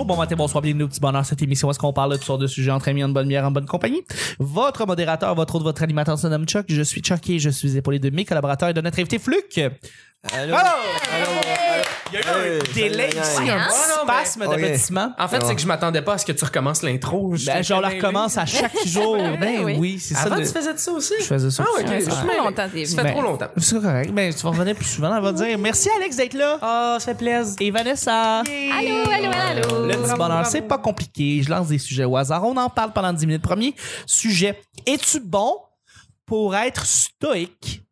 bonjour, bon matin, bonsoir, bienvenue au petit bonheur. Cette émission est-ce qu'on parle de toutes sortes de sujets entre amis, en bonne bière, en bonne compagnie. Votre modérateur, votre autre, votre animateur se nomme Chuck. Je suis Chuck et je suis épaulé de mes collaborateurs et de notre invité Fluc. Allô? Il y a eu Hey, un délai ici, un Ah, mais- spasme Ok. d'aboutissement. En fait, c'est que je m'attendais pas à ce que tu recommences l'intro. Ben, je la recommence à chaque jour. Ben oui. oui, c'est ça. Avant, tu faisais de ça aussi? Je faisais ça. Ah, aussi. ok. Ouais, ça ça fait longtemps Ça fait trop longtemps. C'est correct. Ben, tu vas revenir plus souvent. On va dire merci Alex d'être là. Ah, ça fait plaisir. Et Vanessa. Allô, allô, allô. Le petit bonheur, c'est pas compliqué. Je lance des sujets au hasard. On en parle pendant 10 minutes. Premier sujet. Es-tu bon pour être stoïque?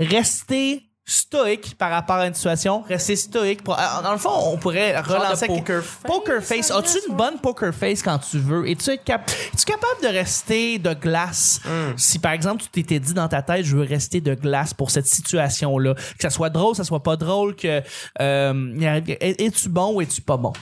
Rester stoïque par rapport à une situation. Rester stoïque. Pour... euh, Dans le fond, on pourrait relancer... poker face, Poker face. As-tu une bonne poker face quand tu veux? Es-tu es capable de rester de glace? Hmm. Si, par exemple, tu t'étais dit dans ta tête, je veux rester de glace pour cette situation-là. Que ça soit drôle, que ça soit pas drôle, que... euh, es-tu bon ou es-tu pas bon?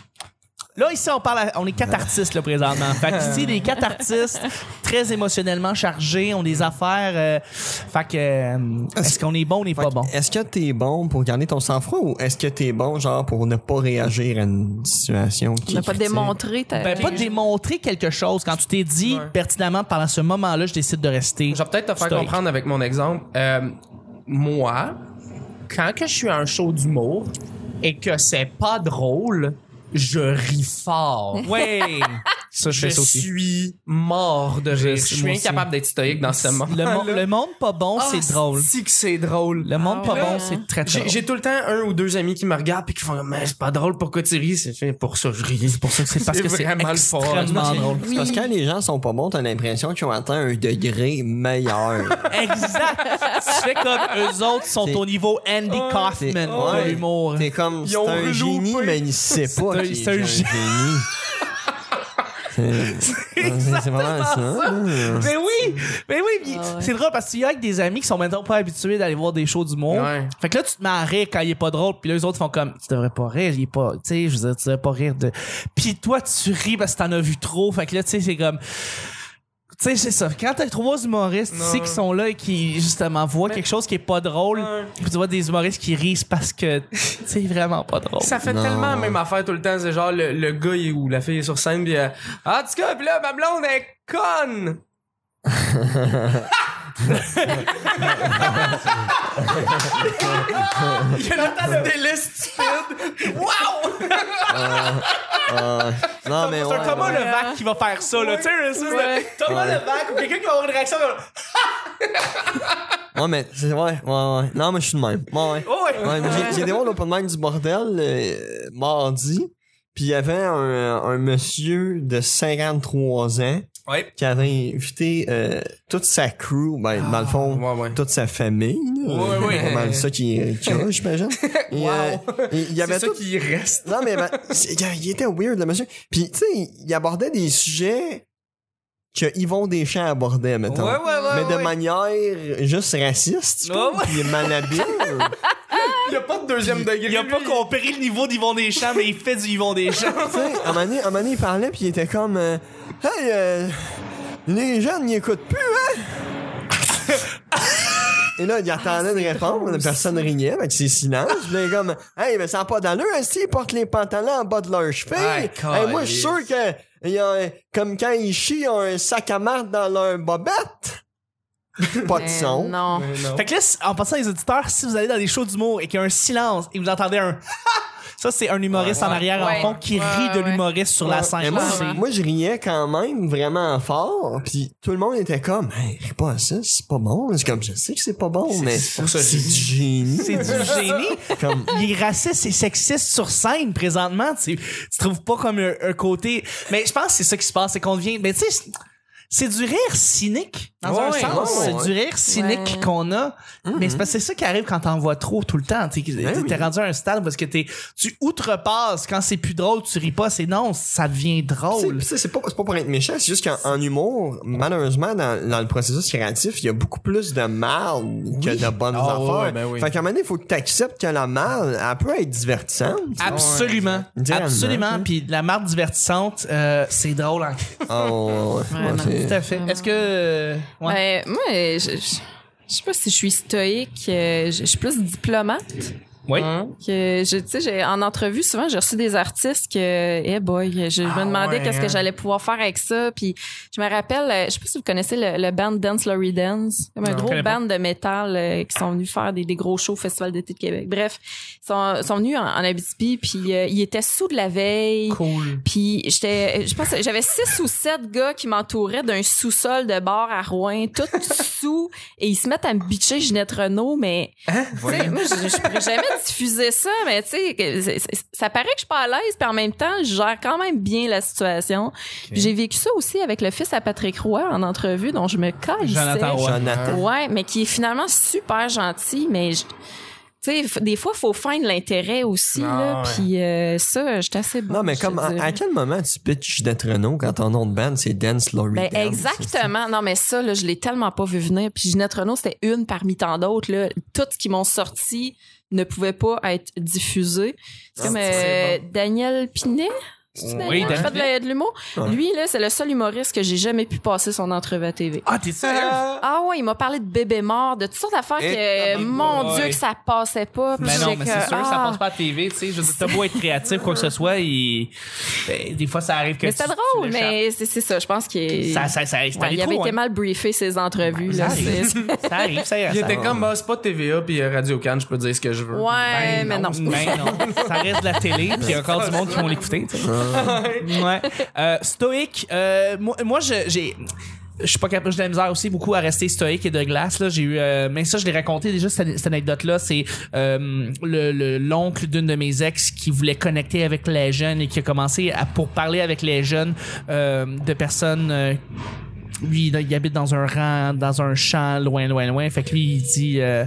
Là, ici, on parle, à- on est quatre artistes, là, présentement. Fait que ici, les quatre artistes, très émotionnellement chargés, ont des affaires. euh, fait que, euh, est-ce qu'on est bon ou on n'est Fait pas que, bon? Est-ce que t'es bon pour garder ton sang-froid ou est-ce que t'es bon genre pour ne pas réagir à une situation qui n'a pas critique? démontré ta. Ben, pas démontrer quelque chose quand tu t'es dit Ouais. pertinemment pendant ce moment-là, je décide de rester. Je vais peut-être te faire stoïque. comprendre avec mon exemple. Euh, moi, quand que je suis à un show d'humour et que c'est pas drôle, je ris fort. Ouais. Ça, je Je fais ça aussi. suis mort de rire. Je suis incapable d'être stoïque dans ce moment. Le, mo- le monde pas bon, c'est drôle. Si que c'est drôle. Le monde Ah pas ouais. bon, c'est très, drôle. j'ai tout le temps un ou deux amis qui me regardent puis qui font mais c'est pas drôle pourquoi tu ris? C'est pour ça je ris c'est pour ça C'est parce que c'est extrêmement drôle. Parce que quand les gens sont pas bons, t'as l'impression qu'ils ont atteint un degré meilleur. Exact. tu fais comme eux autres sont au niveau Andy. Kaufman de ouais. l'humour. T'es comme, c'est un génie, mais il sait pas c'est est un un gé- génie. C'est vraiment ça. Mais oui, mais oui, puis Ah ouais. c'est drôle parce que tu y a avec des amis qui sont maintenant pas habitués d'aller voir des shows d'humour. Ouais. Fait que là tu te mets à rire quand il est pas drôle, puis là, les autres font comme tu devrais pas rire, il est pas, tu sais, je veux dire tu devrais pas rire de. Puis toi tu ris parce que t'en as vu trop, fait que là tu sais c'est comme sais, c'est ça. Quand t'as trois humoristes, tu sais, Non. qui sont là et qui, justement, voient Mais- quelque chose qui est pas drôle, puis tu vois des humoristes qui rient parce que c'est vraiment pas drôle. ça fait Non. tellement la même affaire tout le temps c'est genre le, le gars il- ou la fille est sur scène puis euh, ah en tout cas puis là ma blonde est conne Il y a le délai stupide. Wow! Euh, non, mais C'est ouais. Thomas ouais. Levac qui va faire ça, là. Tu sais, Ouais. Thomas Ouais. Levac ou quelqu'un qui va avoir une réaction comme. Ouais, mais c'est ouais, ouais, ouais. Non, mais je suis de même. Ouais, ouais. Oh, ouais. Ouais, mais j'ai- voir l'open mic du bordel euh, mardi, puis il y avait un, un monsieur de 53 ans Ouais. qui avait invité euh, toute sa crew, ben, dans le fond, Ouais, ouais. toute sa famille. là. Ouais, ouais. C'est pas ça qui qui a, j'imagine. Wow. euh, il y avait C'est ça tout... qui reste. Non, mais ben, il était weird, le monsieur. Puis, tu sais, il abordait des sujets que Yvon Deschamps abordait, mettons. Ouais, ouais, ouais, mais de manière juste raciste, je Ouais, trouve, ouais. puis malhabile. Il y a pas de deuxième degré. Il a pas lui. compris le niveau d'Yvon Deschamps, mais il fait du Yvon Deschamps. tu sais, à un moment donné, à un moment donné, il parlait, puis il était comme... euh, hey, euh, les jeunes, ils écoutent plus, hein? Et là, il attendait une réponse, personne riait avec ses silences. Puis là, il est comme, hey, mais ça n'a pas d'allure, hein, s'ils portent les pantalons en bas de leurs chevilles. Ah, Hey, moi, je suis sûr que, comme quand ils chient, ils ont un sac à marde dans leur bobette. pas de son. Non. Fait que là, en passant les auditeurs, si vous allez dans des shows d'humour et qu'il y a un silence et vous entendez un ça c'est un humoriste Ouais, en arrière ouais. en fond qui Ouais, rit de l'humoriste sur la scène. Moi, je- moi, je riais quand même vraiment fort. Puis tout le monde était comme, hey, ris pas à ça, c'est pas bon. C'est comme, je sais que c'est pas bon, mais pour ça que c'est du génie. C'est du génie. Comme, il est raciste et sexiste sur scène présentement. Tu, tu trouves pas comme un, un côté. Mais je pense que c'est ça qui se passe, c'est qu'on devient. Mais tu sais, c'est- du rire cynique dans un sens. ouais, c'est ouais. du rire cynique Ouais. qu'on a. Mais c'est parce que c'est ça qui arrive quand t'en vois trop tout le temps. Ben t'es oui. rendu à un stade parce que t'es, tu outrepasses quand c'est plus drôle, tu ris pas. C'est non, ça devient drôle. c'est pas, c'est pas pour être méchant, c'est juste qu'en en humour, malheureusement, dans, dans le processus créatif, il y a beaucoup plus de mal que de bonnes Ah, affaires. ouais, ben oui. Fait qu'à un moment donné, il faut que tu acceptes que la mal, elle peut être divertissante. Absolument. Absolument. Puis la marque divertissante, euh, c'est drôle. En... Oh, Tout à fait. Est-ce que. euh, ouais. Ben, moi, je, je, je sais pas si je suis stoïque. euh, je suis plus diplomate. Oui. que je, tu sais, en entrevue, souvent, j'ai reçu des artistes que, eh boy, je Ah me demandais ouais, qu'est-ce que hein? j'allais pouvoir faire avec ça. Puis, je me rappelle, euh, je sais pas si vous connaissez le, le band Dance Laurie Dance, comme un Non, gros pas. band de métal euh, qui sont venus faire des, des gros shows au Festival d'été de Québec. Bref, ils sont, sont venus en, en Abitibi, puis euh, ils étaient sous de la veille. Cool. Puis j'étais, je pense, que j'avais six ou sept gars qui m'entouraient d'un sous-sol de bar à Rouen, tout sous, et ils se mettent à me bitcher Ginette Renault, mais Hein? tu sais, moi, je, je pourrais jamais diffuser ça, mais tu sais, ça paraît que je suis pas à l'aise, puis en même temps, je gère quand même bien la situation. Puis J'ai vécu ça aussi avec le fils à Patrick Roy en entrevue, dont je me calissais. Jonathan Roy. Jonathan. Ouais, mais qui est finalement super gentil, mais je- tu sais, des fois, faut feindre l'intérêt aussi, Ah, là. Puis euh, ça, j'étais assez bon. Non, mais comme, à, quel moment tu pitches d'être Renault quand ton nom de band c'est Dance Laurie Ben, Dance? exactement. Non, mais ça, là, je l'ai tellement pas vu venir. Puis Ginette Renault, c'était une parmi tant d'autres. Là. Tout ce qui m'ont sorti ne pouvait pas être diffusé. C'est comme Ah, c'est euh, Daniel Pinet? Oui, qui fait de de l'humour. Lui, là, c'est le seul humoriste que j'ai jamais pu passer son entrevue à TV. Ah, t'es sérieux? Ah ouais, il m'a parlé de bébé mort, de toutes sortes d'affaires Et- que, ah, ben, mon ouais. Dieu, que ça passait pas. Mais non, j'ai mais que, c'est sûr, ça ah. passe pas à TV, tu sais. Je veux t'as beau être créatif, quoi que ce soit, il... ben, des fois, ça arrive que Mais c'était tu drôle, mais c'est c'est ça. Je pense qu'il Ça, ça, ça, Ouais, il avait été mal briefé, ses entrevues. Ça là. arrive. Ça arrive, ça arrive. Il était comme, bah, c'est pas TVA puis euh, Radio Cannes, je peux dire ce que je veux. Ouais, Ben mais non. Ben non, ça reste de la télé, puis il y a encore du monde qui vont l'écouter. tu sais. Euh, stoïque, euh, moi, moi j'ai. Je suis pas capable, j'ai de la misère aussi beaucoup à rester stoïque et de glace là. J'ai eu, euh, mais ça je l'ai raconté déjà cette, anecdote là. C'est euh, le le- l'oncle d'une de mes ex qui voulait connecter avec les jeunes et qui a commencé à pour parler avec les jeunes euh, de personnes. euh, lui, il habite dans un rang, dans un champ loin, loin, loin. Fait que lui, il dit. Euh,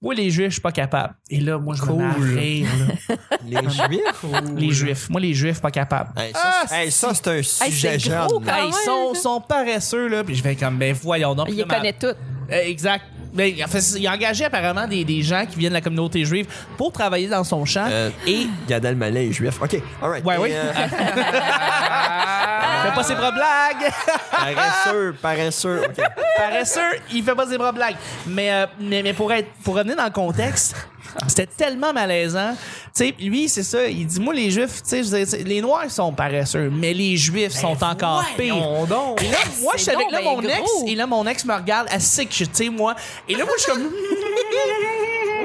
moi, les juifs, je suis pas capable. Et là, moi, je me Cool. rire, là. Les Juifs? Les juifs. Moi, les juifs, pas capable. Hey, ça, Ah, c'est- hey, ça, c'est un sujet c'est gros, jeune. quand Hey, même, ils sont, paresseux, là. Puis je vais comme, ben, voyons donc. Il Puis les là, ma- connaît toutes. Euh, exact. Ben, en fait, il a engagé apparemment des, des gens qui viennent de la communauté juive pour travailler dans son champ. Euh, et. Gad Elmaleh est juif. OK, alright. Ouais, Et, oui. euh, Fait pas ses bras blagues! paresseux, paresseux. OK. Paresseux, il fait pas ses bras blagues. Mais, euh, mais, mais pour, être, pour revenir dans le contexte, c'était tellement malaisant. Tu sais, lui, c'est ça. Il dit, moi, les juifs, tu sais, les noirs sont paresseux, mais les juifs sont encore pires. Donc. Et là, moi, je suis avec là, ben mon ex, et là, mon ex me regarde, elle sait que je, tu sais, moi. Et là, moi, je suis comme.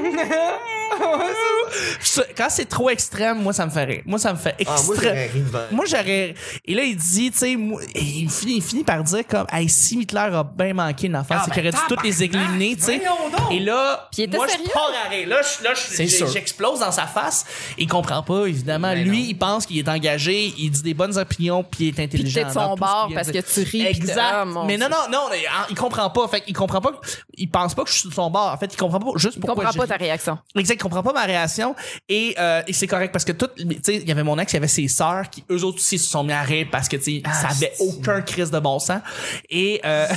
Quand c'est trop extrême, moi, ça me fait rire. Moi, ça me fait Ah, moi, extrême. devant. Moi, j'aurais. Et là, il dit, tu sais, il finit, il finit par dire comme, hey, si Hitler a bien manqué une affaire, Ah, c'est ben, qu'il aurait dû toutes les éliminer, tu sais. Et là, Puis il moi, je pars à rire. Là, j'explose dans sa face. Il comprend pas, évidemment. Ben Lui, non. il pense qu'il est engagé, il dit des bonnes opinions, puis il est Puis intelligent. t'es de son bord parce que tu ris. puis Exact. Ah, mais non, non, non, hein, il comprend pas. Fait il comprend pas. que- Il pense pas que je suis de son bord. En fait, il comprend pas juste Il pourquoi comprend je pas ta réaction. Exact, il comprend pas ma réaction et, euh, et c'est correct parce que tout, tu sais, il y avait mon ex, il y avait ses sœurs qui eux autres aussi se sont mis à rire parce que tu sais, ça avait aucun crise de bon sens. Et euh,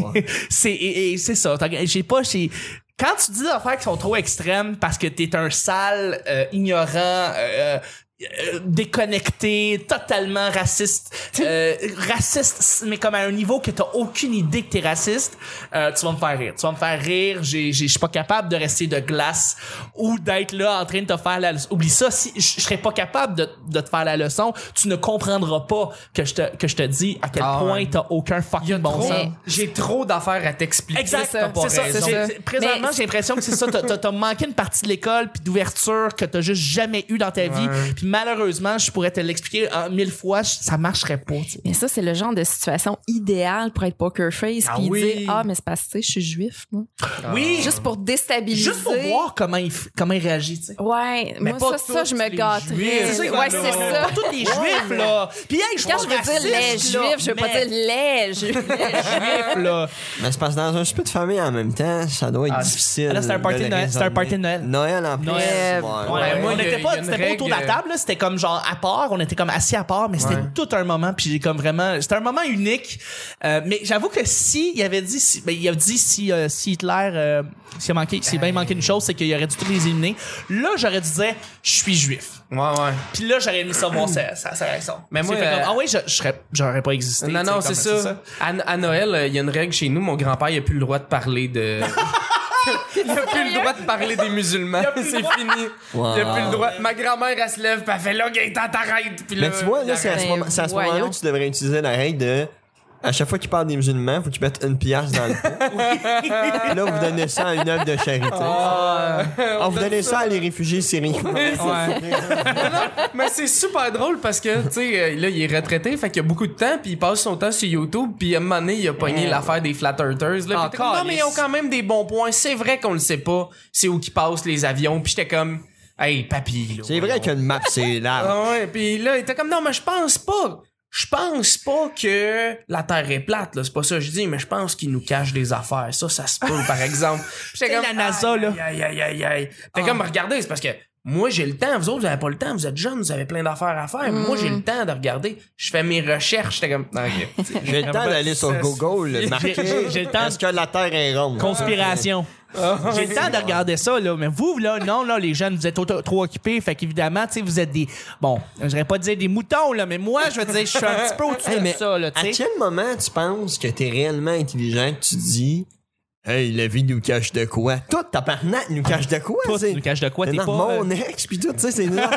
c'est et, et c'est ça. J'ai pas, j'ai quand tu dis des affaires qui sont trop extrêmes parce que t'es un sale, euh, ignorant, euh, euh, déconnecté, totalement raciste, euh, raciste, mais comme à un niveau que t'as aucune idée que t'es raciste, euh, tu vas me faire rire. Tu vas me faire rire. J'ai, j'ai- je suis pas capable de rester de glace ou d'être là en train de te faire la leçon. Oublie ça. Si je serais pas capable de, de te faire la leçon, tu ne comprendras pas que je te que je te dis à quel Ah point t'as aucun fucking bon Trop- sens. J'ai trop d'affaires à t'expliquer. Exact, C'est ça, c'est ça. Présentement, j'ai l'impression que c'est ça. T'as- T'as t'as manqué une partie de l'école puis d'ouverture que t'as juste jamais eu dans ta vie. Puis malheureusement, je pourrais te l'expliquer en mille fois, je- ça marcherait pas. Mais ça, c'est le genre de situation idéale pour être poker face Ah puis oui. dire Ah, mais c'est parce que je suis juif, moi. Oui, Juste pour déstabiliser. juste pour voir comment il, comment il réagit. tu sais. Ouais, Mais moi, pas ça, ça, je me gâterais. C'est ça, Ouais, c'est ça. Pas tous les juifs, là. Puis, hey, je Quand je veux dire les là, juifs, je veux pas dire les juifs. les juifs, là. Mais c'est parce que dans un souper de famille en même temps, ça doit être Ah, difficile. ah, là, c'était un party de Noël. C'était un party de Noël. Noël en plus. Noël. Ouais, Ouais, ouais. moi, on il y a- était il y pas, autour de la table, là, c'était comme genre à part, on était comme assis à part, mais c'était Ouais. tout un moment, puis j'ai comme vraiment, c'était un moment unique. Euh, mais j'avoue que si il avait dit, si, ben, il a dit si, euh, si Hitler, euh, s'il a manqué, s'il a bien manqué une chose, c'est qu'il aurait dû tous les éliminer. Là, j'aurais dû dire, je suis juif. Ouais, ouais. Puis là, j'aurais aimé ça voir sa, sa, sa réaction. Mais moi, fait euh, comme, ah oui, je, je serais, j'aurais pas existé. Non, non, comme c'est ça. À, à Noël, il y a une règle chez nous. Mon grand-père, il a plus le droit de parler de. Il a plus le droit de parler des musulmans. C'est fini. Wow. Il a plus le droit. Ma grand-mère, elle se lève, puis elle fait là, Gaëtan, t'arrêtes. Puis là, Mais tu vois, là, c'est à ce moment-là que tu devrais utiliser la règle de. À chaque fois qu'il parle des musulmans, faut qu'il mette une pièce dans le pot. Là, vous donnez ça à une œuvre de charité. Ah, Ah, vous donnez ça à les réfugiés syriens. Mais c'est super drôle parce que, tu sais, euh, là, il est retraité, fait qu'il a beaucoup de temps, puis il passe son temps sur YouTube, puis à un moment donné, il a pogné l'affaire des Flat Earthers. Là, Ah, comme, non, mais ils ont quand même des bons points. C'est vrai qu'on le sait pas, c'est où qu'ils passent les avions, puis j'étais comme, hey, papy, là. C'est vrai qu'une map, c'est large. Ah ouais, puis là, il était comme, non, mais je pense pas. Je pense pas que la Terre est plate, là. C'est pas ça que je dis, mais je pense qu'ils nous cachent des affaires. Ça, ça se peut, par exemple. J'étais C'est la NASA, là. Aïe, aïe, aïe, aïe. T'es comme, regardez, c'est parce que moi, j'ai le temps. Vous autres, vous avez pas le temps. Vous êtes jeunes, vous avez plein d'affaires à faire. Moi, j'ai le temps de regarder. Je fais mes recherches. J'étais comme, ok. J'ai le temps d'aller sur Google, marquer. j'ai- j'ai le temps- Est-ce que la Terre est ronde? Conspiration. J'ai le temps de regarder ça, là. Mais vous, là, non, là, les jeunes, vous êtes trop, trop occupés. Fait qu'évidemment, tu sais, vous êtes des. Bon, je dirais pas dire des moutons, là, mais moi, je veux dire, je suis un petit peu au-dessus Hey, de ça, là, À tu sais. quel moment tu penses que t'es réellement intelligent que tu dis Hey, la vie nous cache de quoi? Tout ta parnaque nous cache de quoi? Tu nous caches de quoi? T'es non, pas. euh, mon ex, pis tout, tu sais, c'est. Nous cache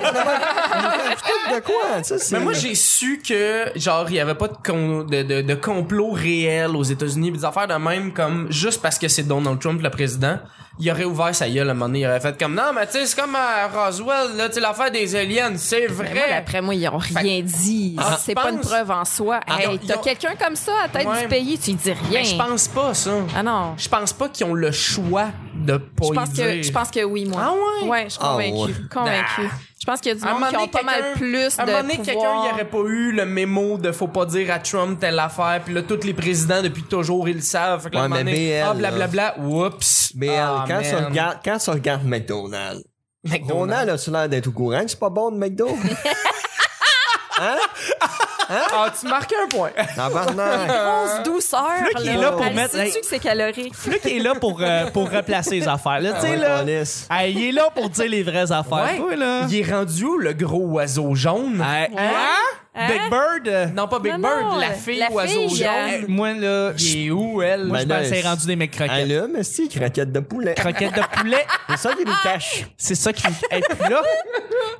tout de quoi? Ça, Mais moi, j'ai su que, genre, il y avait pas de, con- de, de, de complot réel aux États-Unis, pis des affaires de même, comme, juste parce que c'est Donald Trump le président, il aurait ouvert sa gueule à un moment donné, il aurait fait comme, non, mais tu sais, c'est comme à Roswell, là, tu sais, l'affaire des aliens, c'est moi, vrai. D'après moi, ils ont Fait- rien dit. Ah, c'est pas une preuve en soi. Ah, hey, t'as ont- quelqu'un comme ça à tête Ouais. du pays, tu dis rien. Mais je pense pas, ça. Ah non. Je pense pas qu'ils ont le choix de pas Je y pense, que, dire. je pense que oui, moi. Ah ouais? Ouais, je suis Ah convaincue. ouais. Convaincue. Je pense qu'il y a du monde qui ont pas mal plus À un moment donné, de quelqu'un, il aurait pas eu le mémo de faut pas dire à Trump telle affaire, puis là, tous les présidents, depuis toujours, ils le savent. Fait que là, Ouais, moment mais donné, BL, ah, blablabla, oups. Mais Ah, quand, tu man. regardes, quand tu regardes McDonald's, McDonald's. Ronald a-tu l'air d'être au courant que c'est pas bon de McDo? Ah, tu marques un point. Tabarnak. Grosse douceur. Fluc, il est là pour Elle mettre- sait-tu que c'est calorique? Fluc est là pour, euh, pour replacer les affaires. Là, tu sais, ouais, là. Hey, il est là pour dire les vraies affaires. Ouais. Toi, là. Il est rendu où, le gros oiseau jaune? Hey, Hein? Hein? Big Bird? euh, Non, pas Big Non, Bird, non, la euh, fille la oiseau fille, euh, jaune. Moi, là, je Il est où, elle? moi, je Ben pense là, que c'est rendu des mecs croquettes. Elle a, mais c'est croquette de poulet. Croquettes de poulet, C'est ça qui nous cache. c'est ça qui. Et puis là,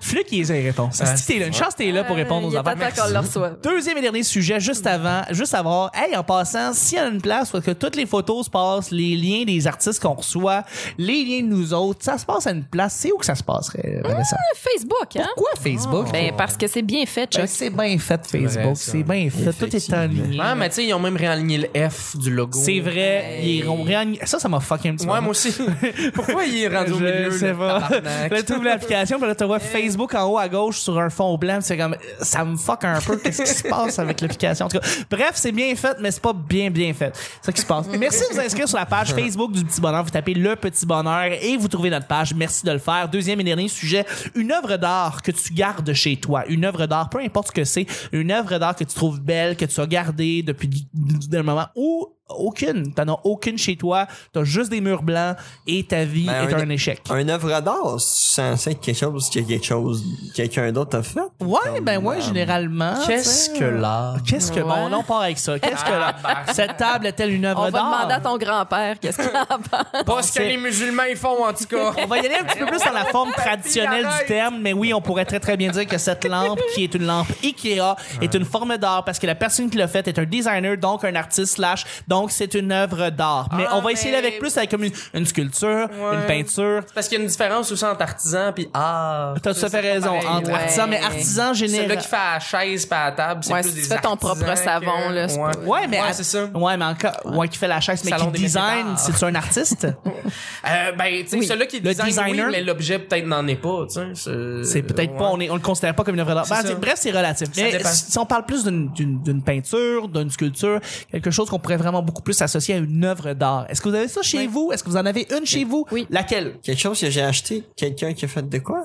Fluc, il les réponse. Ah, t'es là. Une chance, t'es là pour répondre Euh, aux a affaires. pas tant qu'on le reçoive. Deuxième et dernier sujet, juste avant, juste savoir, hey, en passant, s'il y a une place où que toutes les photos se passent, les liens des artistes qu'on reçoit, les liens de nous autres, ça se passe à une place, c'est où que ça se passerait, Vanessa? Facebook, hein? Pourquoi Facebook? Ben, parce que c'est bien fait, Ben, Chuck. c'est bien fait, Facebook. C'est bien fait. Tout est en ligne. Ah, mais tu sais, ils ont même réaligné le F du logo. C'est vrai. Ils ont réaligné- Ça, ça m'a fucké un petit peu. Ouais, moi aussi. Pourquoi il est rendu au Je milieu? sais le pas. Là, tu ouvres l'application, puis là, tu vois Facebook en haut à gauche sur un fond blanc. C'est comme, ça me fuck un peu. Qu'est-ce qui se passe avec l'application? En tout cas, bref, c'est bien fait, mais c'est pas bien, bien fait. C'est ça qui se passe. Merci de vous inscrire sur la page Facebook du Petit Bonheur. Vous tapez Le Petit Bonheur et vous trouvez notre page. Merci de le faire. Deuxième et dernier sujet. Une œuvre d'art que tu gardes chez toi. Une œuvre d'art, peu importe ce que c'est. Une œuvre d'art que tu trouves belle, que tu as gardée depuis un moment ou aucune. T'en as aucune chez toi. T'as juste des murs blancs et ta vie Ben, est un- un échec. Un œuvre d'art, c'est censé être quelque chose que quelque chose, quelqu'un d'autre a fait. Ouais, ben ouais, euh, généralement. Qu'est-ce que l'art? Qu'est-ce que. Ouais. Bon, on part avec ça. Qu'est-ce que là? Cette table est-elle une œuvre On va d'art? demander à ton grand-père qu'est-ce qu'il en pense. Pas ce que les musulmans ils font, en tout cas. On va y aller un petit peu plus dans la forme traditionnelle du terme, mais oui, on pourrait très très bien dire que cette lampe, qui est une lampe Ikea, est une forme d'art parce que la personne qui l'a faite est un designer, donc un artiste slash, donc c'est une œuvre d'art. Mais Ah, on va essayer mais- avec plus avec comme une, une sculpture, Ouais. une peinture. Parce qu'il y a une différence aussi entre artisan puis art. T'as tout à fait C'est raison pareil. entre Ouais. artisan, mais artisan Celui-là général. qui fait la chaise pas la table, c'est Ouais, plus si des tu fais ton artisans propre que- savon, là, c'est ouais. pas- Ouais, mais c'est ça. Ouais, mais encore, ouais, qui fait la chaise, mais Salon qui design, c'est-tu un artiste? Euh, ben, tu sais, Oui. celui-là qui Le design, designer? oui, mais l'objet peut-être n'en est pas, tu sais. C'est C'est peut-être pas, on, est, on le considère pas comme une œuvre d'art. C'est Ben, c'est- bref, c'est relatif. Mais si on parle plus d'une peinture, d'une sculpture, quelque chose qu'on pourrait vraiment beaucoup plus associer à une œuvre d'art. Est-ce que vous avez ça chez vous? Est-ce que vous en avez une chez vous? Oui. Laquelle? Quelque chose que j'ai acheté, quelqu'un qui a fait de quoi?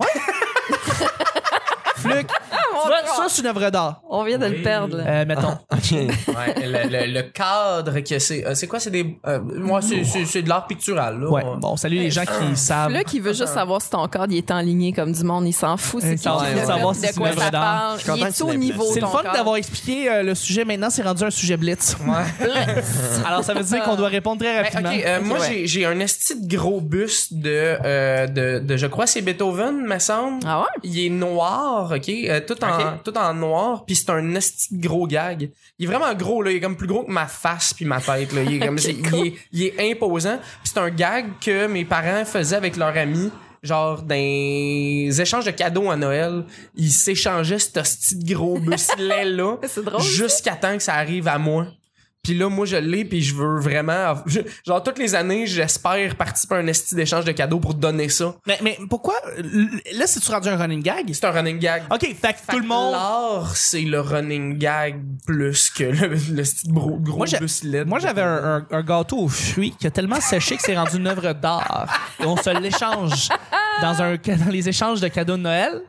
Fluc, Tu vois, ça, c'est une œuvre d'art. On vient de Oui. le perdre. là. Euh, mettons. Ok. Ouais, le, le- le cadre que c'est. euh, c'est quoi? C'est des. euh, moi, c'est- c'est c'est de l'art pictural, là. Ouais, bon, salut les gens qui savent. Là, qui veut juste savoir si ton cadre il est enligné comme du monde, il s'en fout. Il C'est qui s'en qui l'a de fait, savoir si de c'est quoi une ça œuvre d'art. parle. Je suis content Il que est tu au l'aies niveau C'est le ton fun cadre. d'avoir expliqué euh, le sujet. Maintenant, c'est rendu un sujet blitz. Alors, ça veut dire qu'on doit répondre très Ben, rapidement. ok, euh, moi ouais. j'ai j'ai un esti de gros buste de, euh, de, de je crois c'est Beethoven me semble. Ah ouais? Il est noir, ok, euh, tout en Tout en noir, puis c'est un esti gros gag. Il est vraiment gros là, il est comme plus gros que ma face puis ma tête là. Il est comme Ok, c'est- cool. il, est, il est imposant. Puis c'est un gag que mes parents faisaient avec leurs amis. Genre, les échanges de cadeaux à Noël, ils s'échangeaient ce petit gros bustelet là C'est drôle. ça. jusqu'à temps que ça arrive à moi. Puis là, moi, je l'ai, puis je veux vraiment... je- genre, toutes les années, j'espère participer à un esti d'échange de cadeaux pour donner ça. Mais, mais pourquoi? Là, c'est-tu rendu un running gag? C'est un running gag. OK, fait que Fait tout le monde... L'art, c'est le running gag plus que le, le style gros, gros Moi, j'avais un, un- un gâteau aux fruits qui a tellement séché que c'est rendu une œuvre d'art. Et on se l'échange dans, un, dans les échanges de cadeaux de Noël.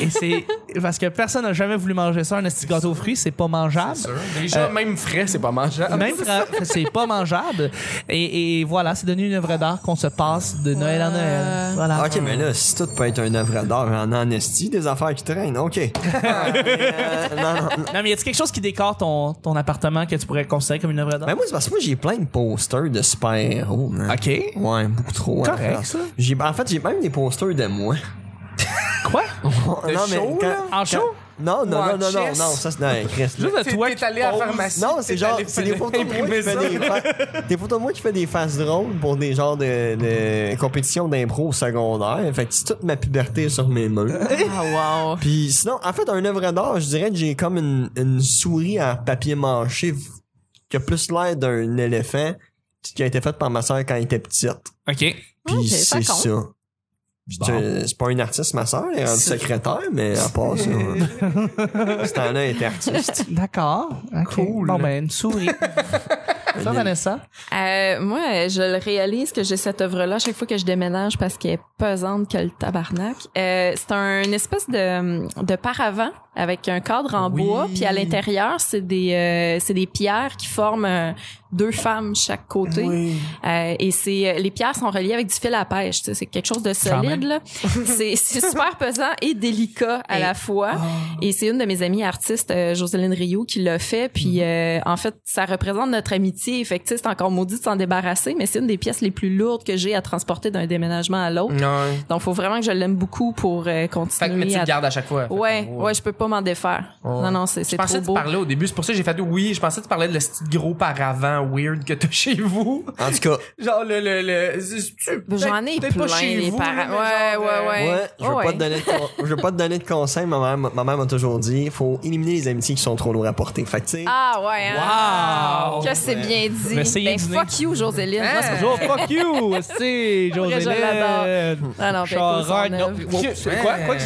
Et c'est parce que personne n'a jamais voulu manger ça, un petit gâteau aux fruits, c'est pas mangeable. Sûr. Déjà, même frais, c'est pas mangeable. Même fra- c'est pas mangeable. Et, et voilà, c'est devenu une œuvre d'art qu'on se passe de Noël en Noël. Voilà. Ok, mais là, si tout peut être une œuvre d'art en honesty, des affaires qui traînent, ok. Euh, non, non, non. Non, mais y a-t-il quelque chose qui décore ton, ton appartement que tu pourrais considérer comme une œuvre d'art? Ben moi, c'est parce que moi, j'ai plein de posters de super-héros. OK. Ouais, beaucoup trop. hein, Correct, ça. J'ai, en fait, j'ai même des posters de moi. Quoi? De show, là? En show? Non, non, Ou en non, non, non, chess? non, ça c'est non, Chris. Juste de T'es- toi t'es qui allé à la poses. pharmacie. Non, c'est t'es genre, allé c'est des photos de moi qui fais ça. des, fa- des photos de moi qui fait des faces drôles pour des genres de, de compétitions d'impro au secondaire. Fait que c'est toute ma puberté sur mes mains. Ah, wow. Puis sinon, en fait, un œuvre d'art, je dirais que j'ai comme une, une souris en papier mâché v- qui a plus l'air d'un éléphant qui a été faite par ma soeur quand elle était petite. OK. Puis Ok, ça c'est compte. ça. Tu- C'est pas une artiste, ma soeur, elle est rendue secrétaire, mais à part ça, ce temps-là, elle était artiste. D'accord. Cool. Bon, ben, une souris. ça, Vanessa? Euh, moi, je le réalise que j'ai cette œuvre-là chaque fois que je déménage parce qu'elle est pesante que le tabarnak. Euh, c'est un une espèce de, de paravent avec un cadre en Oui. bois, puis à l'intérieur, c'est des euh, c'est des pierres qui forment euh, deux femmes chaque côté. Euh, et c'est les pierres sont reliées avec du fil à pêche. C'est quelque chose de solide. là. c'est c'est super pesant et délicat à Et- la fois. Et c'est une de mes amies artistes, euh, Jocelyne Rio, qui l'a fait. Puis euh, en fait, ça représente notre amitié. Fait c'est encore maudit de s'en débarrasser, mais c'est une des pièces les plus lourdes que j'ai à transporter d'un déménagement à l'autre. Ouais. Donc, faut vraiment que je l'aime beaucoup pour euh, Fait que, mais continuer tu à... le gardes à chaque fois. Ouais, que, ouais, je peux pas m'en défaire. Ouais. Non, non, c'est Je c'est pensais trop que tu beau. parlais au début, c'est pour ça que j'ai fait oui, je pensais que tu parlais de le style gros paravent weird que t'as chez vous. En tout cas, Genre le le le J'en ai plein, pas chez les vous, parents. Ouais, genre, ouais, ouais. ouais, je veux Ouais. pas te donner de con- je veux pas te donner de conseils, ma mère, ma mère m'a toujours dit, faut éliminer les amitiés qui sont trop lourdes à porter. Fait que, tu sais, Ah ouais, hein? Wow! Que c'est bien dit. Ben, fuck you, Joséline. Fuck you! C'est je. Josélène. Ah non, ben, Oh, Quoi? Quoi?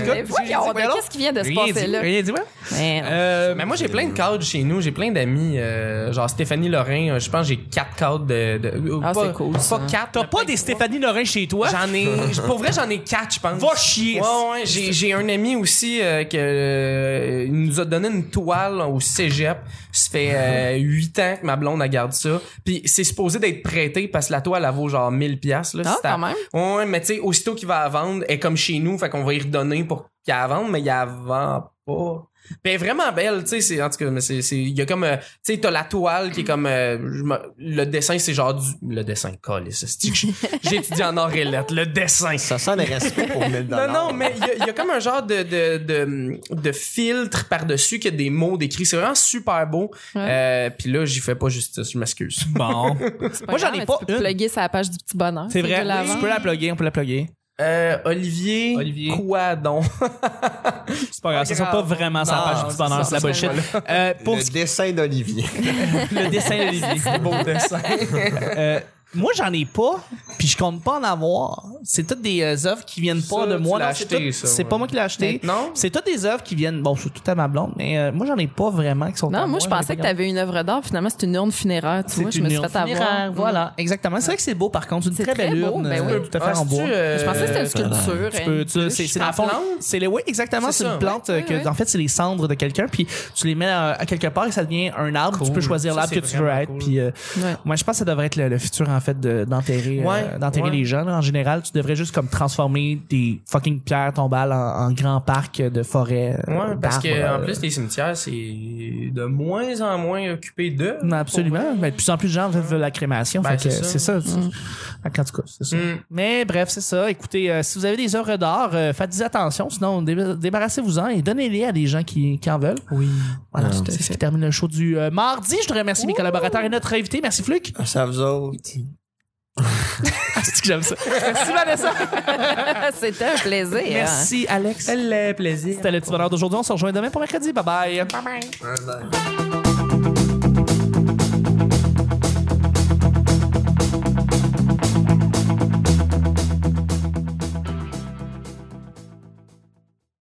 Qu'est-ce qui vient de se passer là? Rien dit, ouais. Mais non. Euh, Mais moi j'ai plein de cadres chez nous, j'ai plein d'amis euh, genre Stéphanie Lorrain, euh, je pense que j'ai quatre cadres de, de Ah, pas, c'est cool, ça. Pas quatre. T'as pas des. Stéphanie Lorrain chez toi? J'en ai pour vrai j'en ai quatre je pense. Va chier! Ouais, ouais, j'ai, j'ai un ami aussi euh, que euh, il nous a donné une toile au cégep. Ça fait euh, huit ans que ma blonde a gardé ça. Puis c'est supposé d'être prêté parce que la toile elle vaut genre 1000 pièces là. Ah, quand même. Ouais, mais tu sais aussitôt qu'il va la vendre, elle est comme chez nous, fait qu'on va y redonner pour qu'elle la vende, mais il la vend elle est vraiment belle, tu sais, c'est en tout cas mais c'est c'est il y a comme euh, tu sais t'as la toile qui est comme euh, le dessin c'est genre du le dessin colle j'ai étudié en or et lettres, le dessin. ça sent le respect pour 1000 Non, non, mais il y, a- y comme un genre de, de, de, de filtre par-dessus qui a des mots décrits. C'est vraiment super beau. Euh, Puis là, j'y fais pas justice, je m'excuse. Bon. Moi, j'en ai pas Tu peux une. plugger sa page du petit bonheur. C'est vrai. Tu peux la plugger, on peut la plugger. Euh, Olivier, Olivier. quoi donc? C'est pas grave, ça sera pas vraiment sa page du bonheur, c'est c'est la bullshit. Euh, pour le dessin d'Olivier. le dessin d'Olivier. beau dessin. Euh, moi, j'en ai pas, puis je compte pas en avoir. C'est toutes des euh, œuvres qui viennent pas Ça, de tu moi. l'as non, C'est acheté, tout- ça, c'est ouais. pas moi qui l'ai acheté. Non? C'est toutes des œuvres qui viennent. Bon, je suis tout à ma blonde, mais euh, moi, j'en ai pas vraiment qui sont. à Non, moi, je pensais que t'avais une œuvre d'art. Finalement, c'est une urne funéraire. Tu vois, C'est je me une suis urne fait avoir. funéraire, Mm. Voilà, exactement. C'est vrai que c'est beau, par contre. Une C'est très belle très beau, urne. ben oui. euh, Tout à fait Ah, en bois. euh, Je pensais que c'était une sculpture. Tu hein. peux, tu- c'est, c'est dans le fond, plante? c'est les, oui, exactement, C'est c'est ça, une plante euh, que, ouais, ouais. en fait, c'est les cendres de quelqu'un, puis tu les mets à, à quelque part et ça devient un arbre. Tu peux choisir Ça, l'arbre que c'est tu veux vraiment être, cool. puis euh, Ouais. moi, je pense que ça devrait être le, le futur, en fait, de- d'enterrer, euh, Ouais, d'enterrer ouais. les gens. là. En général, tu devrais juste comme transformer des fucking pierres tombales en, en grands parcs de forêt. euh, Ouais, parce que en euh, plus les cimetières c'est de moins en moins occupé d'eux. absolument. Mais de plus en plus de gens veulent la crémation. Ben, c'est ça. c'est ça. En tout cas, c'est ça. Mm. Mais bref, c'est ça. Écoutez, euh, si vous avez des œuvres d'art, euh, faites attention. Sinon, dé- débarrassez-vous-en et donnez-les à des gens qui, qui en veulent. Oui. Voilà, Ah, c'est ce qui termine le show du euh, mardi. Je te remercie mes collaborateurs et notre invité. Merci Fluc. Ça à vous autres. Ah, c'est que j'aime ça? Merci Vanessa. C'était un plaisir. hein. Merci Alex. Le plaisir. C'était le petit bonheur d'aujourd'hui. On se rejoint demain pour mercredi. Bye bye. Bye bye.